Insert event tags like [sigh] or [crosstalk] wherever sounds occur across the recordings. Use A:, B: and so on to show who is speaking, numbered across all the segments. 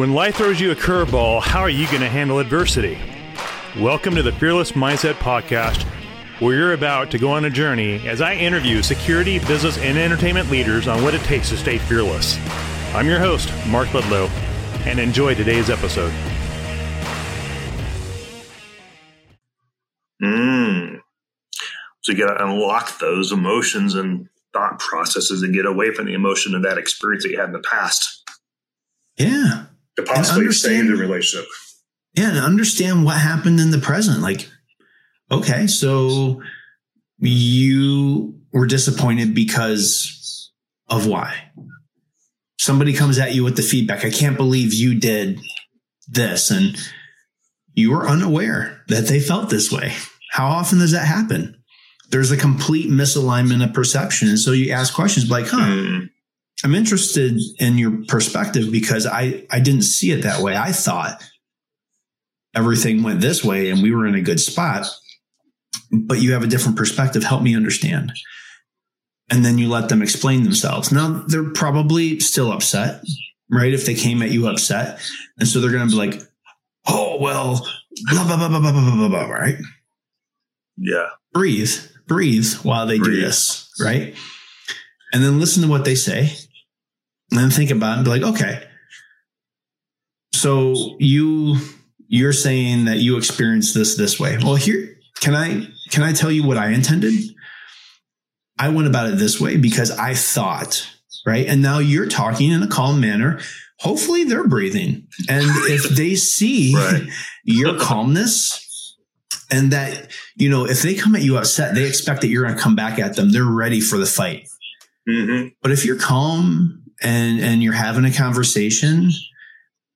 A: When life throws you a curveball, how are you going to handle adversity? Welcome to the Fearless Mindset Podcast, where you're about to go on a journey as I interview security, business, and entertainment leaders on what it takes to stay fearless. I'm your host, Mark Ledlow, and enjoy today's episode.
B: Mm. So you got to unlock those emotions and thought processes and get away from the emotion of that experience that you had in the past.
C: Yeah.
B: To possibly save the relationship.
C: Yeah, and understand what happened in the present. Like, okay, so you were disappointed because of why? Somebody comes at you with the feedback. I can't believe you did this. And you were unaware that they felt this way. How often does that happen? There's a complete misalignment of perception. And so you ask questions like, huh, mm. I'm interested in your perspective because I, I didn't see it that way. I thought everything went this way and we were in a good spot, but you have a different perspective. Help me understand. And then you let them explain themselves. Now they're probably still upset, right? If they came at you upset. And so they're going to be like, oh, well, blah, blah, blah, blah, blah, blah, blah, blah, right?
B: Yeah.
C: Breathe, breathe while they breathe. do this, right? And then listen to what they say. And then think about it and be like, okay, so you you're saying that you experienced this this way. Well, here can I can I tell you what I intended? I went about it this way because I thought, right? And now you're talking in a calm manner. Hopefully they're breathing. And if [laughs] they see right. [laughs] your calmness and that, you know, if they come at you upset, they expect that you're going to come back at them. They're ready for the fight. Mm-hmm. But if you're calm and and you're having a conversation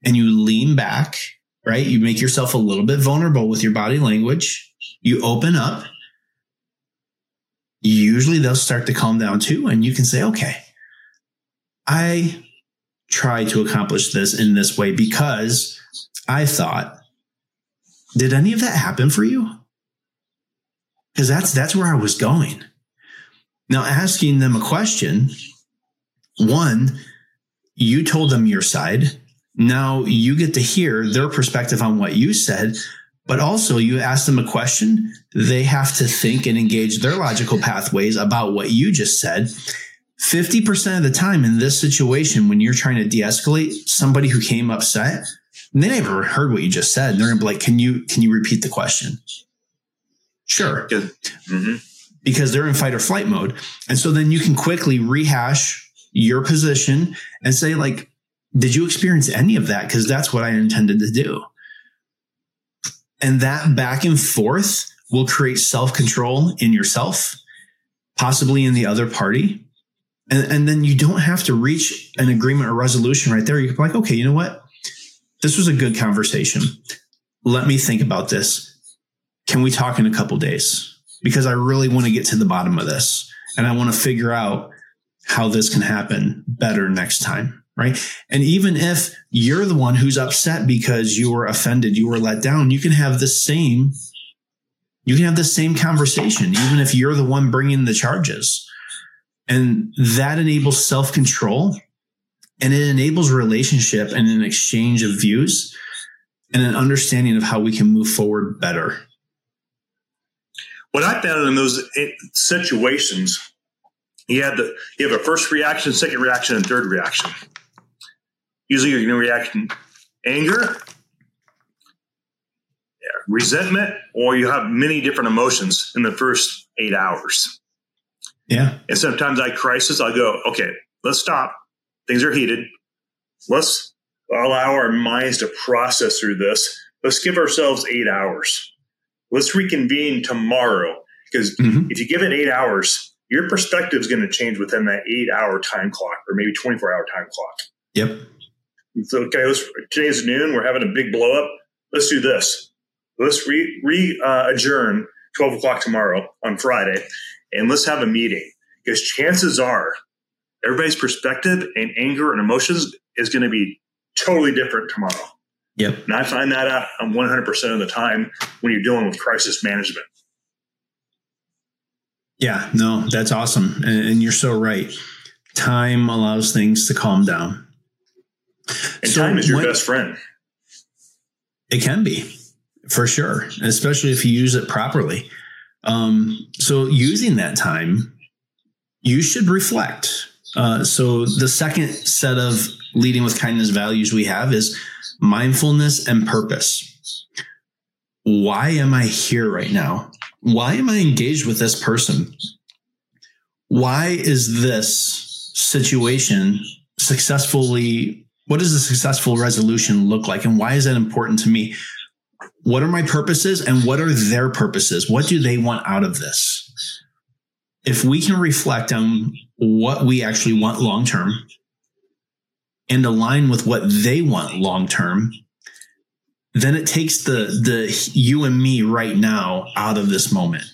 C: and you lean back right? You make yourself a little bit vulnerable with your body language. You open up. Usually they'll start to calm down too. And you can say, okay, I try to accomplish this in this way because I thought, did any of that happen for you? Because that's that's where I was going. Now, asking them a question, one, you told them your side now you get to hear their perspective on what you said, but also you ask them a question. They have to think and engage their logical pathways about what you just said. 50% of the time in this situation, when you're trying to de escalate somebody who came upset, they never heard what you just said. And they're going to be like, can you, can you repeat the question? Sure. Mm-hmm. Because they're in fight or flight mode. And so then you can quickly rehash your position and say, like, did you experience any of that? Because that's what I intended to do. And that back and forth will create self control in yourself, possibly in the other party. And, and then you don't have to reach an agreement or resolution right there. You can be like, okay, you know what? This was a good conversation. Let me think about this. Can we talk in a couple days? Because I really want to get to the bottom of this and I want to figure out how this can happen better next time right? And even if you're the one who's upset because you were offended, you were let down, you can have the same you can have the same conversation even if you're the one bringing the charges. And that enables self-control and it enables relationship and an exchange of views and an understanding of how we can move forward better.
B: What I found in those situations, you have the you have a first reaction, second reaction, and third reaction. Usually you're going to react in anger, resentment, or you have many different emotions in the first eight hours.
C: Yeah.
B: And sometimes I crisis, I'll go, okay, let's stop. Things are heated. Let's allow our minds to process through this. Let's give ourselves eight hours. Let's reconvene tomorrow. Because mm-hmm. if you give it eight hours, your perspective is going to change within that eight hour time clock or maybe 24 hour time clock.
C: Yep.
B: So, okay, let's, today's noon. We're having a big blow up. Let's do this. Let's re, re uh, adjourn 12 o'clock tomorrow on Friday and let's have a meeting because chances are everybody's perspective and anger and emotions is going to be totally different tomorrow.
C: Yep.
B: And I find that out 100% of the time when you're dealing with crisis management.
C: Yeah, no, that's awesome. And, and you're so right. Time allows things to calm down
B: And so time is your when, best friend.
C: It can be, for sure, especially if you use it properly. Um, so using that time, you should reflect. Uh, so the second set of leading with kindness values we have is mindfulness and purpose. Why am I here right now? Why am I engaged with this person? Why is this situation successfully? What does a successful resolution look like? And why is that important to me? What are my purposes and what are their purposes? What do they want out of this? If we can reflect on what we actually want long term and align with what they want long term, then it takes the the you and me right now out of this moment.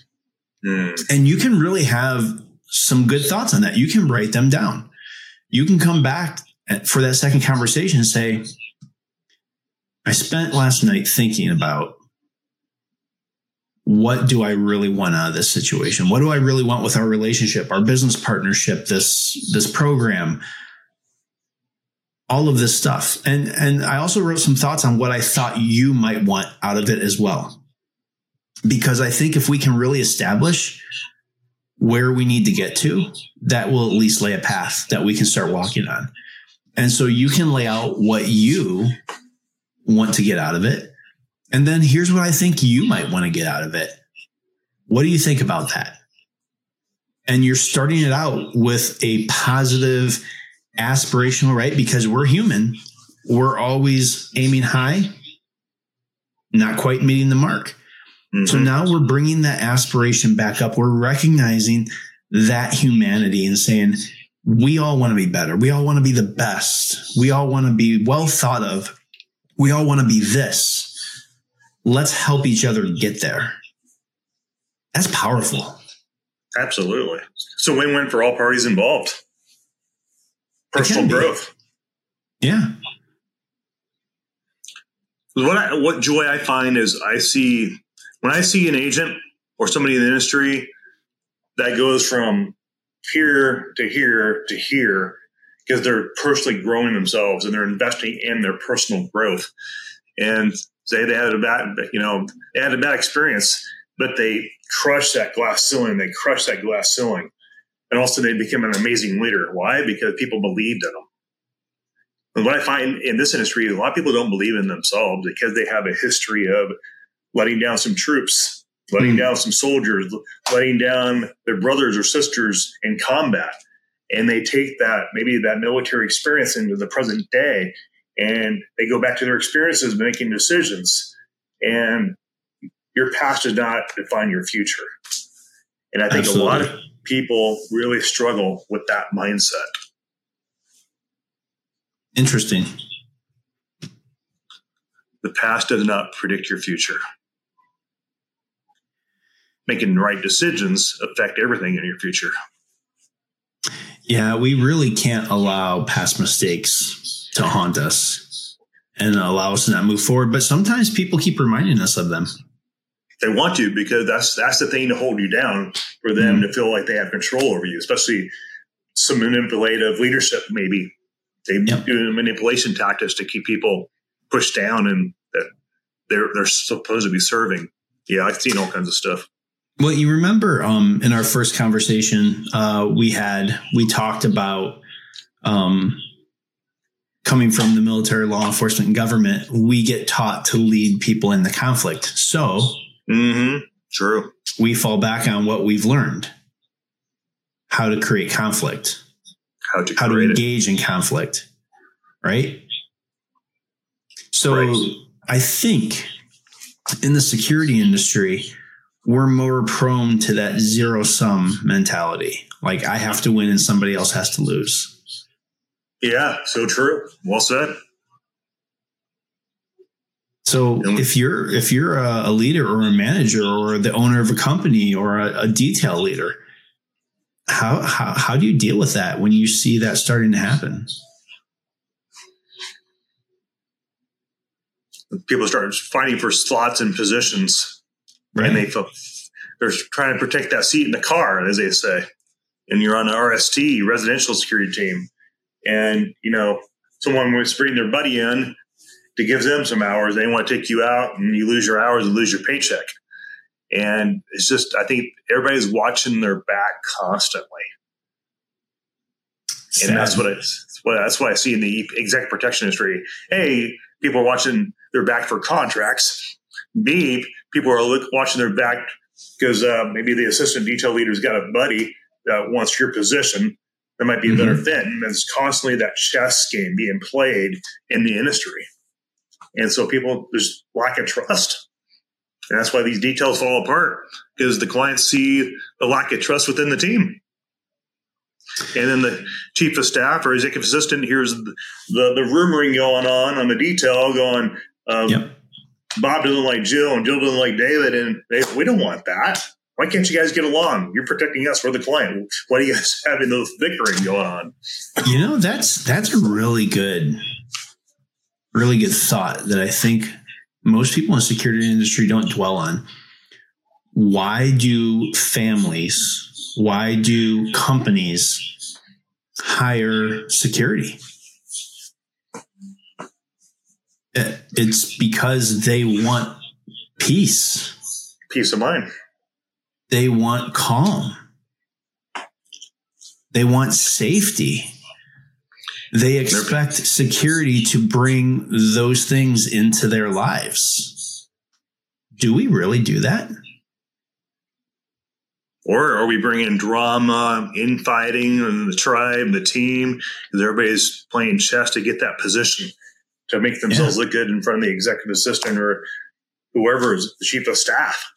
C: Mm. And you can really have some good thoughts on that. You can write them down. You can come back for that second conversation and say, I spent last night thinking about what do I really want out of this situation? What do I really want with our relationship, our business partnership, this this program? All of this stuff. And and I also wrote some thoughts on what I thought you might want out of it as well. Because I think if we can really establish where we need to get to, that will at least lay a path that we can start walking on. And so you can lay out what you want to get out of it. And then here's what I think you might want to get out of it. What do you think about that? And you're starting it out with a positive aspirational, right? Because we're human. We're always aiming high, not quite meeting the mark. Mm-hmm. So now we're bringing that aspiration back up. We're recognizing that humanity and saying, we all want to be better. We all want to be the best. We all want to be well thought of. We all want to be this. Let's help each other get there. That's powerful.
B: Absolutely. So win win for all parties involved personal growth.
C: Yeah.
B: What I, what joy I find is I see when I see an agent or somebody in the industry that goes from here to here to here because they're personally growing themselves and they're investing in their personal growth. And say they had a bad, you know, they had a bad experience, but they crushed that glass ceiling. They crushed that glass ceiling and also they became an amazing leader. Why? Because people believed in them. And what I find in this industry, a lot of people don't believe in themselves because they have a history of letting down some troops, letting mm. down some soldiers, letting down their brothers or sisters in combat. And they take that, maybe that military experience into the present day and they go back to their experiences making decisions. And your past does not define your future. And I think Absolutely. a lot of people really struggle with that mindset.
C: Interesting.
B: The past does not predict your future. Making the right decisions affect everything in your future.
C: Yeah, we really can't allow past mistakes to haunt us and allow us to not move forward. But sometimes people keep reminding us of them
B: they want to because that's that's the thing to hold you down for them mm-hmm. to feel like they have control over you, especially some manipulative leadership. Maybe they yep. do manipulation tactics to keep people pushed down and that they're they're supposed to be serving. Yeah, I've seen all kinds of stuff.
C: Well, you remember um, in our first conversation uh, we had, we talked about um, coming from the military, law enforcement, and government. We get taught to lead people in the conflict. So
B: Mm-hmm. True.
C: We fall back on what we've learned how to create conflict,
B: how to,
C: how to engage it. in conflict, right? So right. I think in the security industry, we're more prone to that zero sum mentality. Like I have to win and somebody else has to lose.
B: Yeah, so true. Well said.
C: So if you're if you're a, a, leader or a manager or the owner of a company or a, a detail leader, how, how how do you deal with that when you see that starting to happen?
B: People start fighting for slots and positions, right. and they feel they're trying to protect that seat in the car, as they say. And you're on the RST residential security team, and you know someone was bringing their buddy in to give them some hours. They want to take you out and you lose your hours and lose your paycheck. And it's just, I think everybody's watching their back constantly. Sad. And that's what it's, well, that's what I see in the exec protection industry. Hey, people are watching their back for contracts. B, people are look, watching their back because uh, maybe the assistant detail leader's got a buddy that wants your position that might be a better mm-hmm. fit. And there's constantly that chess game being played in the industry. And so people, there's lack of trust. And that's why these details fall apart because the clients see the lack of trust within the team. And then the chief of staff or executive assistant hears the, the, the rumoring going on on the detail going, um, yep. Bob doesn't like Jill and Jill doesn't like David. And they, we don't want that. Why can't you guys get along? You're protecting us. We're the client. Why are you guys [laughs] having those bickering going on?
C: You know, that's, that's a really good, really good thought that I think most people in the security industry don't dwell on. Why do families why do companies hire security? It's because they want peace,
B: peace of mind.
C: They want calm. They want safety. They expect security to bring those things into their lives. Do we really do that?
B: Or are we bringing drama, infighting, and the tribe, the team, because everybody's playing chess to get that position to make themselves yeah. look good in front of the executive assistant or whoever is the chief of staff?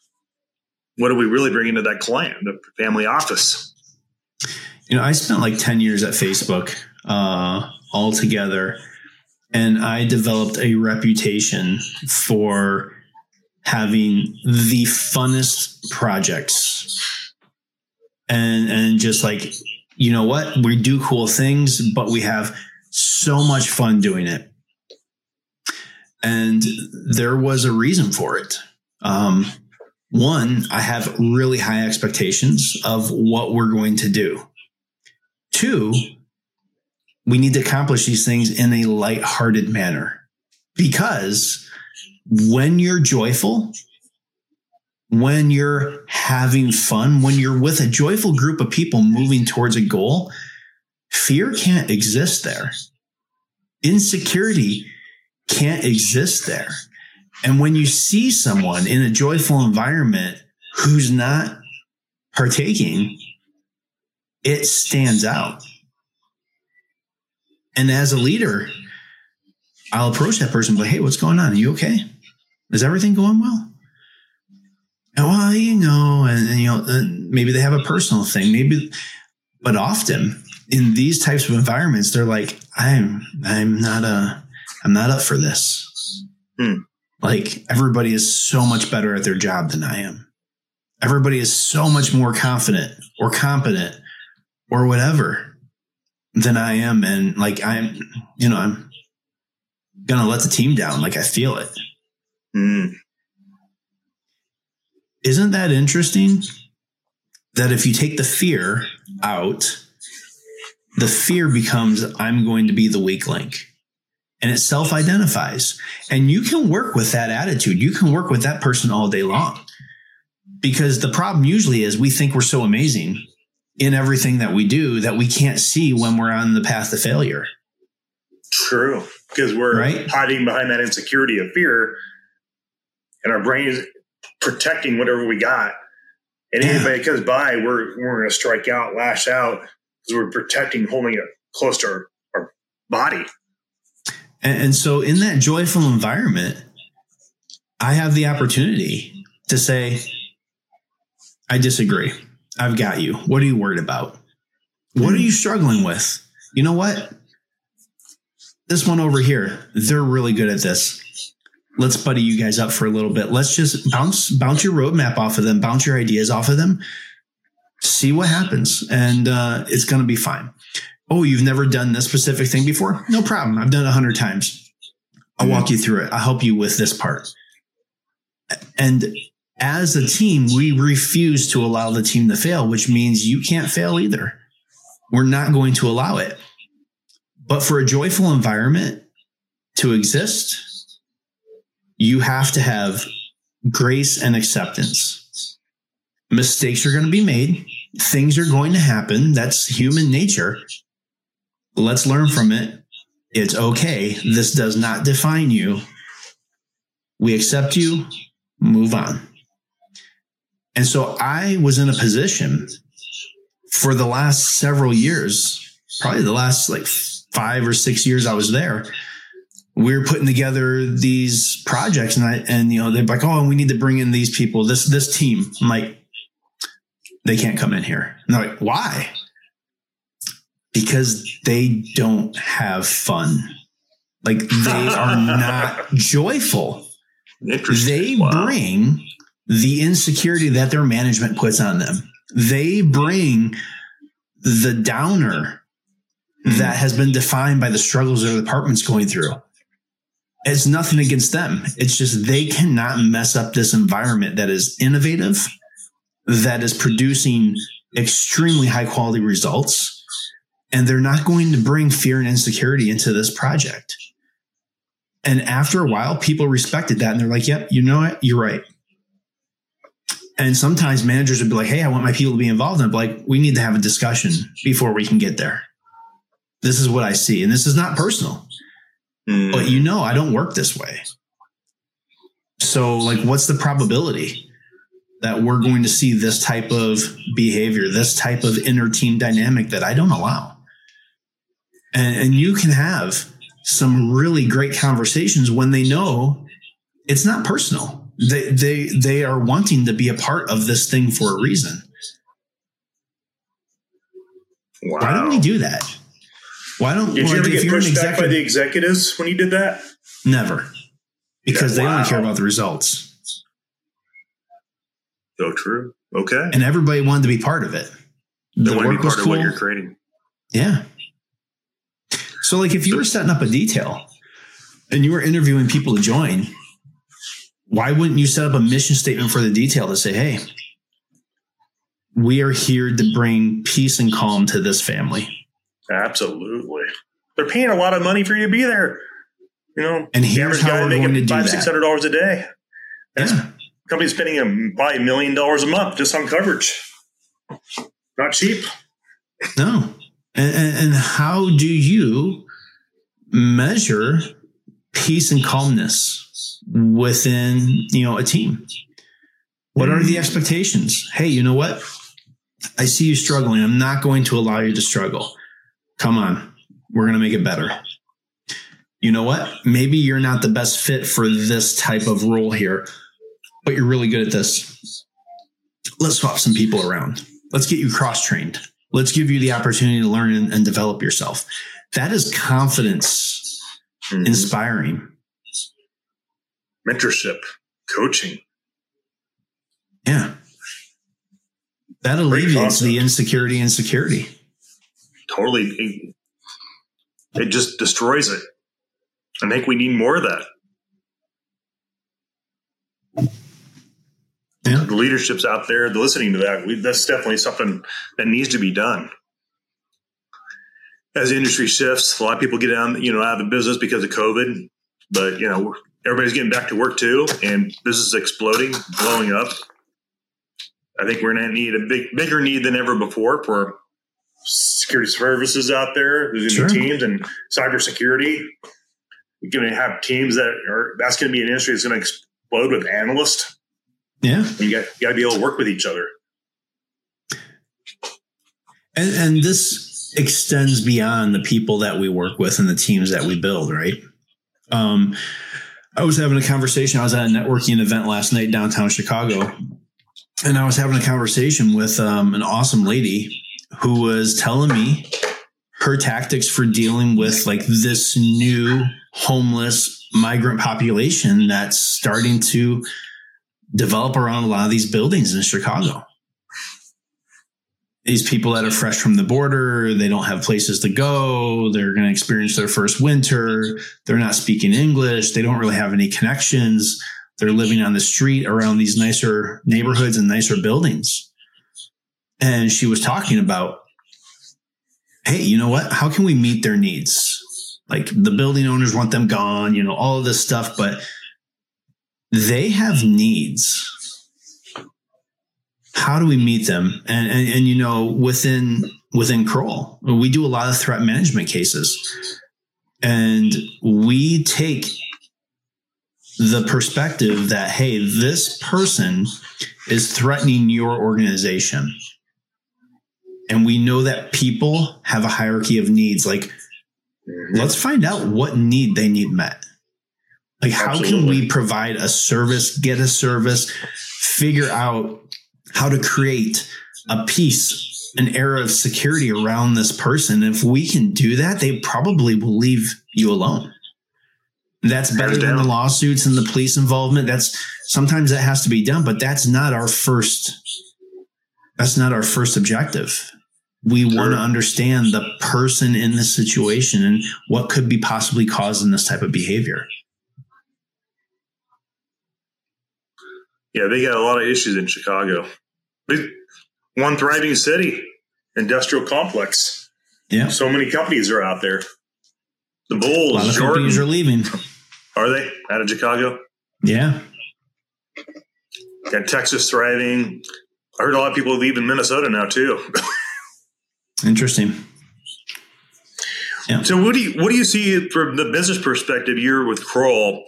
B: What are we really bringing to that client, the family office?
C: You know, I spent like 10 years at Facebook uh, altogether, and I developed a reputation for having the funnest projects. And and just like you know what? We do cool things but we have so much fun doing it. And there was a reason for it. Um, one i have really high expectations of what we're going to do. Two we need to accomplish these things in a light-hearted manner because when you're joyful when you're having fun, when you're with a joyful group of people moving towards a goal, fear can't exist there. Insecurity can't exist there. And when you see someone in a joyful environment who's not partaking, it stands out. And as a leader, I'll approach that person, but hey, what's going on? Are you okay? Is everything going well? well, you know, and, and you know, maybe they have a personal thing, maybe, but often in these types of environments, they're like, I'm, I'm not a, I'm not up for this. Hmm. Like everybody is so much better at their job than I am. Everybody is so much more confident or competent or whatever than I am. And like, I'm, you know, I'm going to let the team down. Like I feel it. Hmm. Isn't that interesting? That if you take the fear out, the fear becomes, I'm going to be the weak link. And it self identifies. And you can work with that attitude. You can work with that person all day long. Because the problem usually is we think we're so amazing in everything that we do that we can't see when we're on the path to failure.
B: True. Because we're right? hiding behind that insecurity of fear. And our brain is protecting whatever we got. And yeah. anybody comes by, we're we're going to strike out, lash out because we're protecting, holding it close to our, our body.
C: And, and so, in that joyful environment, I have the opportunity to say, "I disagree. I've got you. What are you worried about? What are you struggling with? You know what? This one over here, they're really good at this let's buddy you guys up for a little bit. Let's just bounce bounce your roadmap off of them, bounce your ideas off of them, see what happens, and uh, it's going to be fine. Oh, you've never done this specific thing before? No problem. I've done it a hundred times. I'll walk you through it. I'll help you with this part. And as a team, we refuse to allow the team to fail, which means you can't fail either. We're not going to allow it. But for a joyful environment to exist, you have to have grace and acceptance. Mistakes are going to be made, things are going to happen. That's human nature. Let's learn from it. It's okay. This does not define you. We accept you, move on. And so I was in a position for the last several years, probably the last like five or six years I was there. We were putting together these projects and I, and you know, they're like, oh, we need to bring in these people, this, this team. I'm like, they can't come in here. And they're like, why? Because they don't have fun. Like they are [laughs] not joyful. They wow. bring the insecurity that their management puts on them. They bring the downer that has been defined by the struggles their department's going through. It's nothing against them. It's just they cannot mess up this environment that is innovative, that is producing extremely high quality results. And they're not going to bring fear and insecurity into this project. And after a while, people respected that and they're like, yep, you know what? You're right. And sometimes managers would be like, Hey, I want my people to be involved. And I'm like, we need to have a discussion before we can get there. This is what I see. And this is not personal, mm. but you know, I don't work this way. So, like, what's the probability that we're going to see this type of behavior, this type of inner team dynamic that I don't allow? And, and you can have some really great conversations when they know it's not personal they they they are wanting to be a part of this thing for a reason. Wow. Why don't we do that? Why don't
B: did you ever get pushed back by the executives when you did that?
C: Never, because yeah, wow. they only care about the results.
B: So true. Okay,
C: and everybody wanted to be part of it.
B: The want to be part of cool. what you're creating.
C: Yeah. So, like, if you were setting up a detail and you were interviewing people to join, why wouldn't you set up a mission statement for the detail to say, hey, we are here to bring peace and calm to this family?
B: Absolutely. They're paying a lot of money for you to be there. You know,
C: and here's how we're going to do five,
B: six hundred dollars a day. That's yeah. company spending a, probably a million dollars a month just on coverage. Not cheap.
C: No. And, and, and how do you measure peace and calmness? Within, you know, a team? What are the expectations? Hey, you know what? I see you struggling. I'm not going to allow you to struggle. Come on. We're going to make it better. You know what? Maybe you're not the best fit for this type of role here, but you're really good at this. Let's swap some people around. Let's get you cross trained. Let's give you the opportunity to learn and, and develop yourself. That is confidence mm-hmm. inspiring
B: mentorship, coaching.
C: Yeah. That alleviates the insecurity and security.
B: Totally. It just destroys it. I think we need more of that. Yeah. The leadership's out there, the listening to that. We, that's definitely something that needs to be done. As the industry shifts, a lot of people get down, you know, out of the business because of COVID. But you know, everybody's getting back to work too, and business is exploding, blowing up. I think we're going to need a big, bigger need than ever before for security services out there. There's going to sure. be teams and cybersecurity. You're going to have teams that are. That's going to be an industry that's going to explode with analysts.
C: Yeah,
B: you got you got to be able to work with each other.
C: And, and this extends beyond the people that we work with and the teams that we build, right? Um, I was having a conversation. I was at a networking event last night downtown Chicago, and I was having a conversation with um, an awesome lady who was telling me her tactics for dealing with like this new homeless migrant population that's starting to develop around a lot of these buildings in Chicago these people that are fresh from the border, they don't have places to go. They're going to experience their first winter. They're not speaking English. They don't really have any connections. They're living on the street around these nicer neighborhoods and nicer buildings. And she was talking about, hey, you know what? How can we meet their needs? like the building owners want them gone, you know, all of this stuff, but they have needs. How do we meet them? And, and, and you know, within within Kroll, we do a lot of threat management cases. And we take the perspective that, hey, this person is threatening your organization. And we know that people have a hierarchy of needs. Like, let's find out what need they need met. Like, how Absolutely. can we provide a service, get a service, figure out how to create a piece, an era of security around this person? If we can do that, they probably will leave you alone. That's better than the lawsuits and the police involvement. That's sometimes that has to be done, but that's not our first. That's not our first objective. We sure. want to understand the person in the situation and what could be possibly causing this type of behavior.
B: Yeah, they got a lot of issues in Chicago. One thriving city, industrial complex. Yeah, so many companies are out there. The Bulls, a lot
C: of Jordan, companies are leaving.
B: Are they out of Chicago?
C: Yeah.
B: Got Texas thriving. I heard a lot of people leaving Minnesota now too.
C: Interesting.
B: Yeah. So what do you what do you see from the business perspective? You're with Kroll.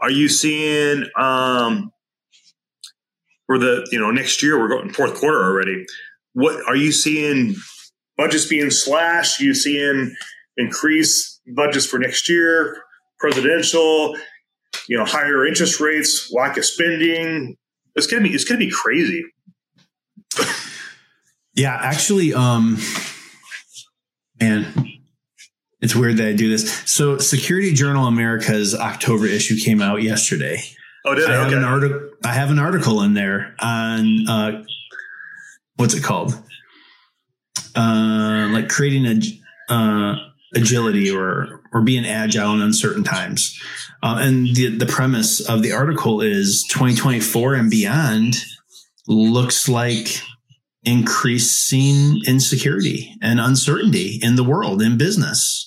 B: Are you seeing um for the you know next year we're going fourth quarter already? What are you seeing budgets being slashed? You seeing increased budgets for next year? presidential, you know, higher interest rates, lack of spending. It's gonna be it's gonna be crazy.
C: yeah, actually, um, man, it's weird that I do this. So, Security Journal America's October issue came out yesterday.
B: Oh, did I
C: have
B: okay.
C: an article? I have an article in there on uh, what's it called? Uh, like creating a uh, agility or or being agile in uncertain times. Uh, and the the premise of the article is 2024 and beyond looks like increasing insecurity and uncertainty in the world in business.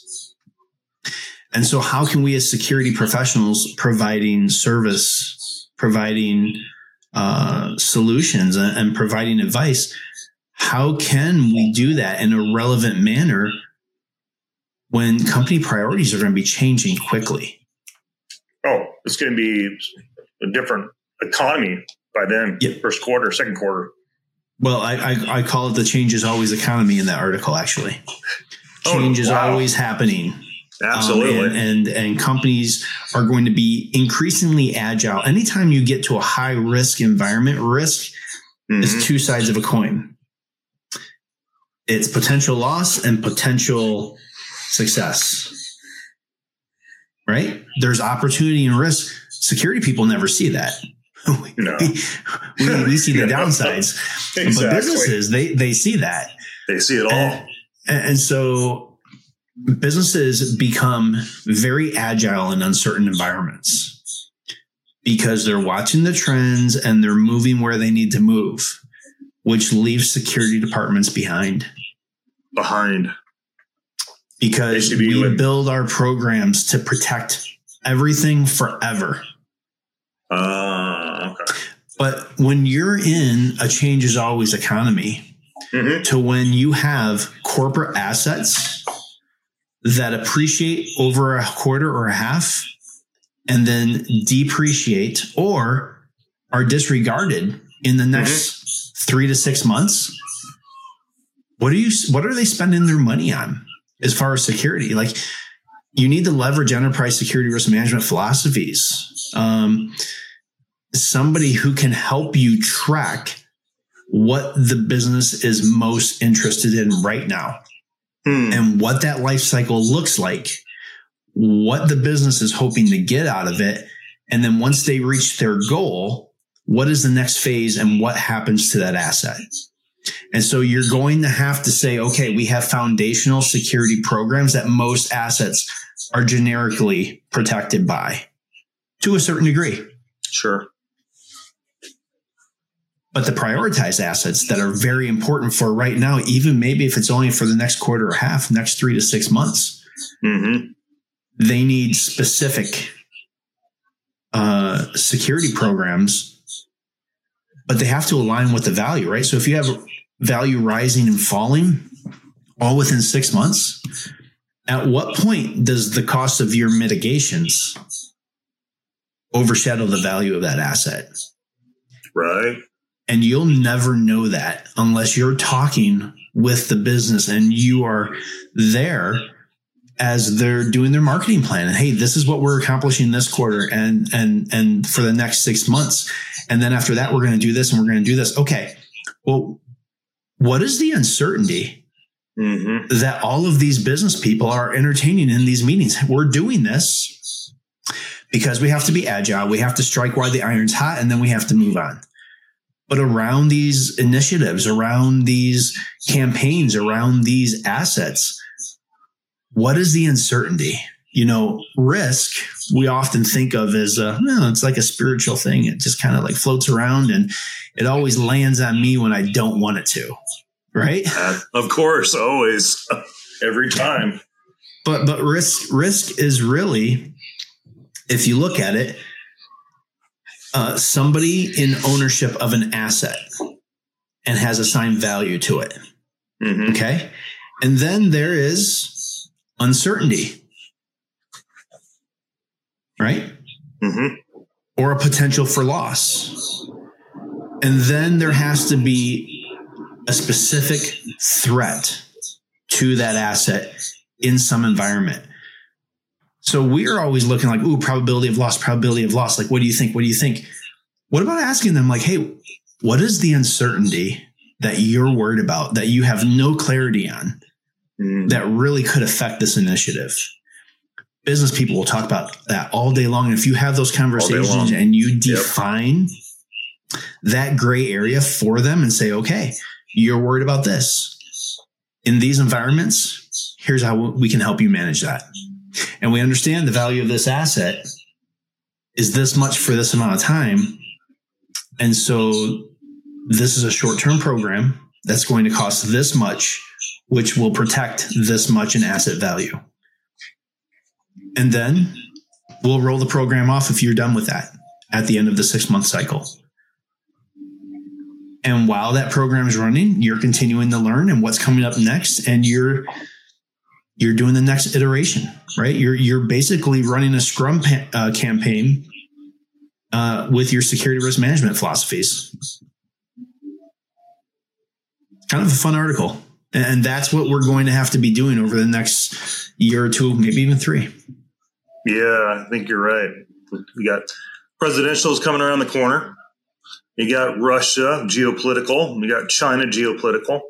C: And so how can we as security professionals providing service, providing uh, solutions and, and providing advice, how can we do that in a relevant manner when company priorities are going to be changing quickly.
B: Oh, it's going to be a different economy by then, yep. first quarter, second quarter.
C: Well, I, I, I, call it the change is always economy in that article, actually. Oh, change oh, is always happening.
B: Absolutely.
C: Um, and, and, and companies are going to be increasingly agile. Anytime you get to a high risk environment, risk mm-hmm. is two sides of a coin. It's potential loss and potential success. Right? There's opportunity and risk. Security people never see that. [laughs]
B: No.
C: we, we, we, see the [laughs] downsides. Exactly. But businesses, they, they see that.
B: They see it all.
C: And, and so businesses become very agile in uncertain environments because they're watching the trends and they're moving where they need to move, which leaves security departments behind.
B: Behind
C: because we with- build our programs to protect everything forever.
B: Uh, okay.
C: But when you're in a change is always economy, mm-hmm. to when you have corporate assets that appreciate over a quarter or a half and then depreciate or are disregarded in the next mm-hmm. three to six months, what are you? What are they spending their money on? as far as security. Like you need to leverage enterprise security risk management philosophies. Um, somebody who can help you track what the business is most interested in right now hmm. and what that life cycle looks like, what the business is hoping to get out of it. And then once they reach their goal, what is the next phase and what happens to that asset? And so you're going to have to say, okay, we have foundational security programs that most assets are generically protected by to a certain degree.
B: Sure.
C: But the prioritized assets that are very important for right now, even maybe if it's only for the next quarter or half, next three to six months,
B: mm-hmm.
C: they need specific uh, security programs, but they have to align with the value, right? So if you have value rising and falling all within six months, at what point does the cost of your mitigations overshadow the value of that asset?
B: Right.
C: And you'll never know that unless you're talking with the business and you are there as they're doing their marketing plan. And hey this is what we're accomplishing this quarter and and and for the next 6 months. And then after that we're going to do this and we're going to do this. Okay. Well what is the uncertainty mm-hmm. that all of these business people are entertaining in these meetings? We're doing this because we have to be agile. We have to strike while the iron's hot and then we have to move on but around these initiatives around these campaigns around these assets what is the uncertainty? You know, risk we often think of as a, well, it's like a spiritual thing. It just kind of like floats around and it always lands on me when I don't want it to. Right. [laughs]
B: Uh, of course, always, [laughs] every time.
C: But, but risk, risk is really, if you look at it, uh, somebody in ownership of an asset and has assigned value to it. Mm-hmm. Okay. And then there is uncertainty, right? Mm-hmm. Or a potential for loss. And then there has to be a specific threat to that asset in some environment. So we're always looking like, ooh, probability of loss, probability of loss. Like, what do you think? What do you think? What about asking them, like, hey, what is the uncertainty that you're worried about that you have no clarity on? mm. that really could affect this initiative. Business people will talk about that all day long. And if you have those conversations and you define yep. that gray area for them and say, okay, you're worried about this in these environments, here's how we can help you manage that. And we understand the value of this asset is this much for this amount of time. And so this is a short term program that's going to cost this much which will protect this much in asset value. And then we'll roll the program off if you're done with that at the end of the six month cycle. And while that program is running, you're continuing to learn and what's coming up next, and you're you're doing the next iteration, right? You're you're basically running a Scrum pa- uh, campaign uh, with your security risk management philosophies. Kind of a fun article. And that's what we're going to have to be doing over the next year or two, maybe even three.
B: Yeah, I think you're right. We got presidentials coming around the corner. You got Russia geopolitical. We got China geopolitical.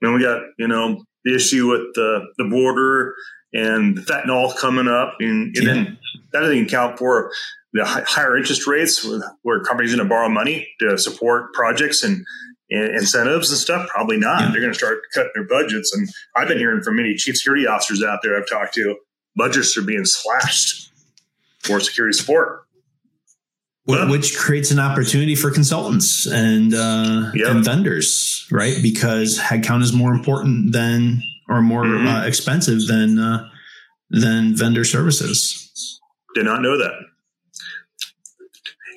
B: And we got, you know, the issue with the, the border and fentanyl coming up. And, and yeah. then that doesn't even count for the higher interest rates where companies are going to borrow money to support projects and incentives and stuff? Probably not. Yeah. They're going to start cutting their budgets. And I've been hearing from many chief security officers out there I've talked to, budgets are being slashed for security support.
C: Well, which creates an opportunity for consultants and uh, yep. and vendors, right? Because headcount is more important than or more mm-hmm. uh, expensive than uh, than vendor services.
B: Did not know that.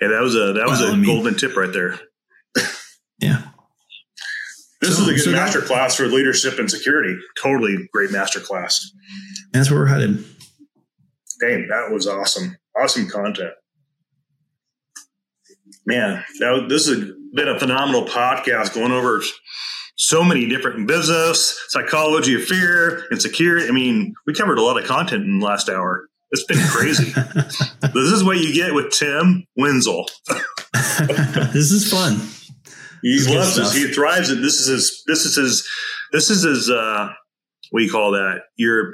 B: Yeah, that was a that was well, a I mean, golden tip right there.
C: Yeah.
B: This so, is a good so master that, class for leadership and security. Totally great master class.
C: That's where we're headed.
B: Dang, that was awesome. Awesome content. Man, that, this has been a phenomenal podcast going over so many different business, psychology of fear, and security. I mean, we covered a lot of content in the last hour. It's been crazy. [laughs] this is what you get with Tim Wenzel. [laughs]
C: this is fun.
B: He loves this. He thrives it. This is his. This is his. This is his. Uh, what do you call that? Your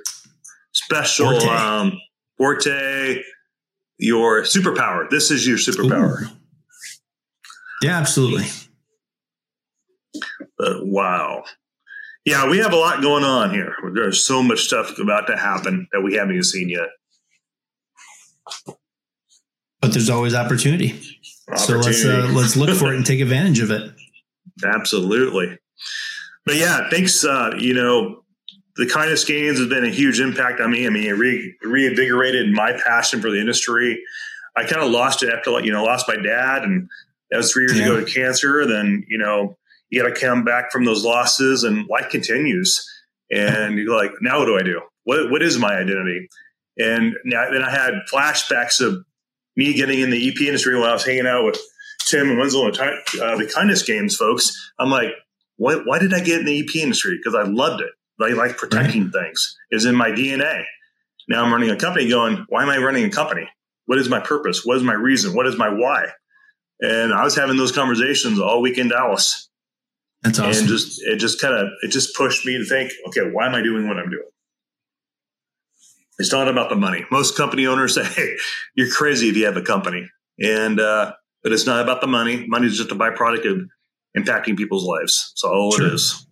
B: special forte. Um, forte. Your superpower. This is your superpower. Ooh.
C: Yeah, absolutely.
B: But wow. Yeah, we have a lot going on here. There's so much stuff about to happen that we haven't even seen yet.
C: But there's always opportunity. So let's uh, let's look for it and take advantage of it.
B: Absolutely. But yeah, thanks. Uh, you know, the Kindness Games has been a huge impact on me. I mean, it re- reinvigorated my passion for the industry. I kind of lost it after, you know, lost my dad, and that was three years yeah. ago to cancer. Then, you know, you got to come back from those losses, and life continues. And you're like, now what do I do? What what is my identity? And now, then I had flashbacks of me getting in the EP industry when I was hanging out with Tim and Winslow and uh, the kindness games folks. I'm like, why, why did I get in the EP industry? Because I loved it. I like protecting right. things. Is in my DNA. Now I'm running a company going, why am I running a company? What is my purpose? What is my reason? What is my why? And I was having those conversations all week in Dallas.
C: That's awesome.
B: And just it just kind of it just pushed me to think, okay, why am I doing what I'm doing? It's not about the money. Most company owners [laughs] say, hey, you're crazy if you have a company. And uh, but it's not about the money. Money is just a byproduct of impacting people's lives. That's all sure. it is.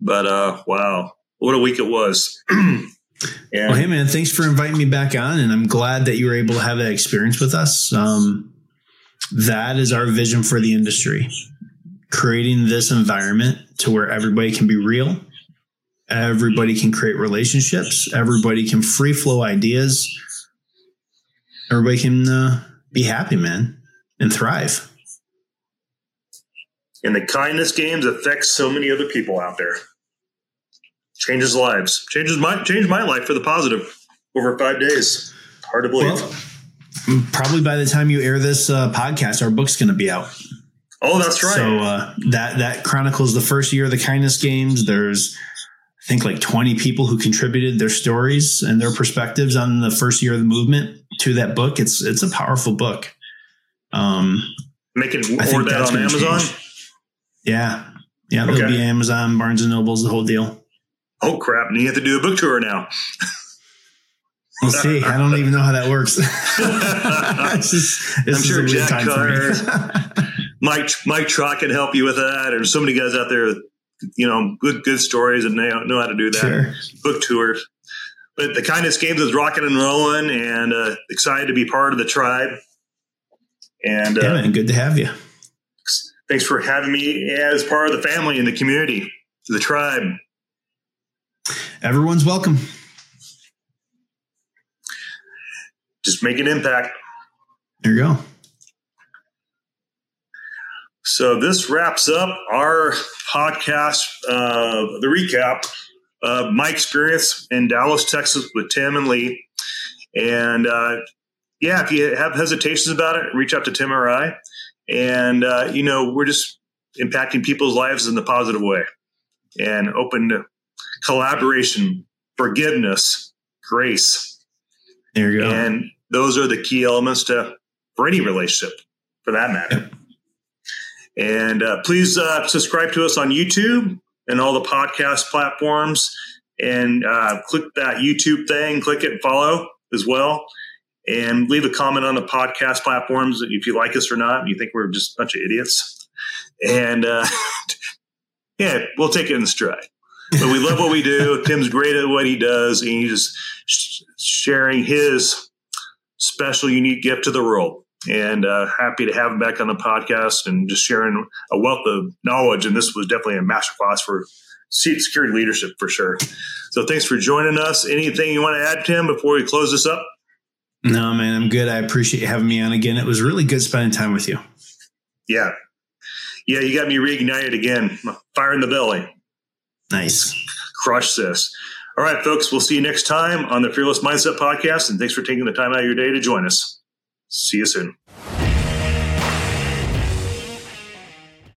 B: But uh, wow, what a week it was. [clears throat]
C: and, well, hey man, thanks for inviting me back on, and I'm glad that you were able to have that experience with us. Um, that is our vision for the industry: creating this environment to where everybody can be real, everybody can create relationships, everybody can free flow ideas, everybody can uh, be happy, man, and thrive
B: and the kindness games affects so many other people out there. Changes lives. Changes my changed my life for the positive over five days. Hard to believe.
C: Well, probably by the time you air this uh, podcast, our book's going to be out.
B: Oh, that's right.
C: So uh, that that chronicles the first year of the kindness games. There's I think like 20 people who contributed their stories and their perspectives on the first year of the movement to that book. It's it's a powerful book. Um,
B: Make it order that on Amazon. Change.
C: Yeah. Yeah. it'll be Amazon, Barnes and Nobles, the whole deal.
B: Oh, crap. And you have to do a book tour now. [laughs]
C: We'll see. I don't even know how that works. [laughs] it's
B: just, I'm sure Jack Carr, Mike, Mike Trot can help you with that. There's so many guys out there, you know, good, good stories and they know how to do that. Sure. Book tours. But the kindness games is rocking and rolling and uh, excited to be part of the tribe. And uh,
C: man, good to have you.
B: Thanks for having me as part of the family and the community, the tribe.
C: Everyone's welcome.
B: Just make an impact.
C: There you go.
B: So this wraps up our podcast, uh, the recap of my experience in Dallas, Texas with Tim and Lee. And uh, yeah, if you have hesitations about it, reach out to Tim or I and uh, you know we're just impacting people's lives in the positive way and open to collaboration forgiveness grace
C: there you go
B: and those are the key elements to for any relationship for that matter and uh, please uh, subscribe to us on youtube and all the podcast platforms and uh, click that youtube thing click it follow as well and leave a comment on the podcast platforms if you like us or not. You think we're just a bunch of idiots, and uh, [laughs] yeah, we'll take it in stride. But we love what we do. Tim's great at what he does, and he's just sharing his special, unique gift to the world. And uh, happy to have him back on the podcast and just sharing a wealth of knowledge. And this was definitely a masterclass for security leadership for sure. So thanks for joining us. Anything you want to add, Tim, before we close this up?
C: No, man, I'm good. I appreciate you having me on again. It was really good spending time with you.
B: Yeah. Yeah, you got me reignited again. Fire in the belly.
C: Nice.
B: Crush this. All right, folks, we'll see you next time on the Fearless Mindset Podcast. And thanks for taking the time out of your day to join us. See you soon.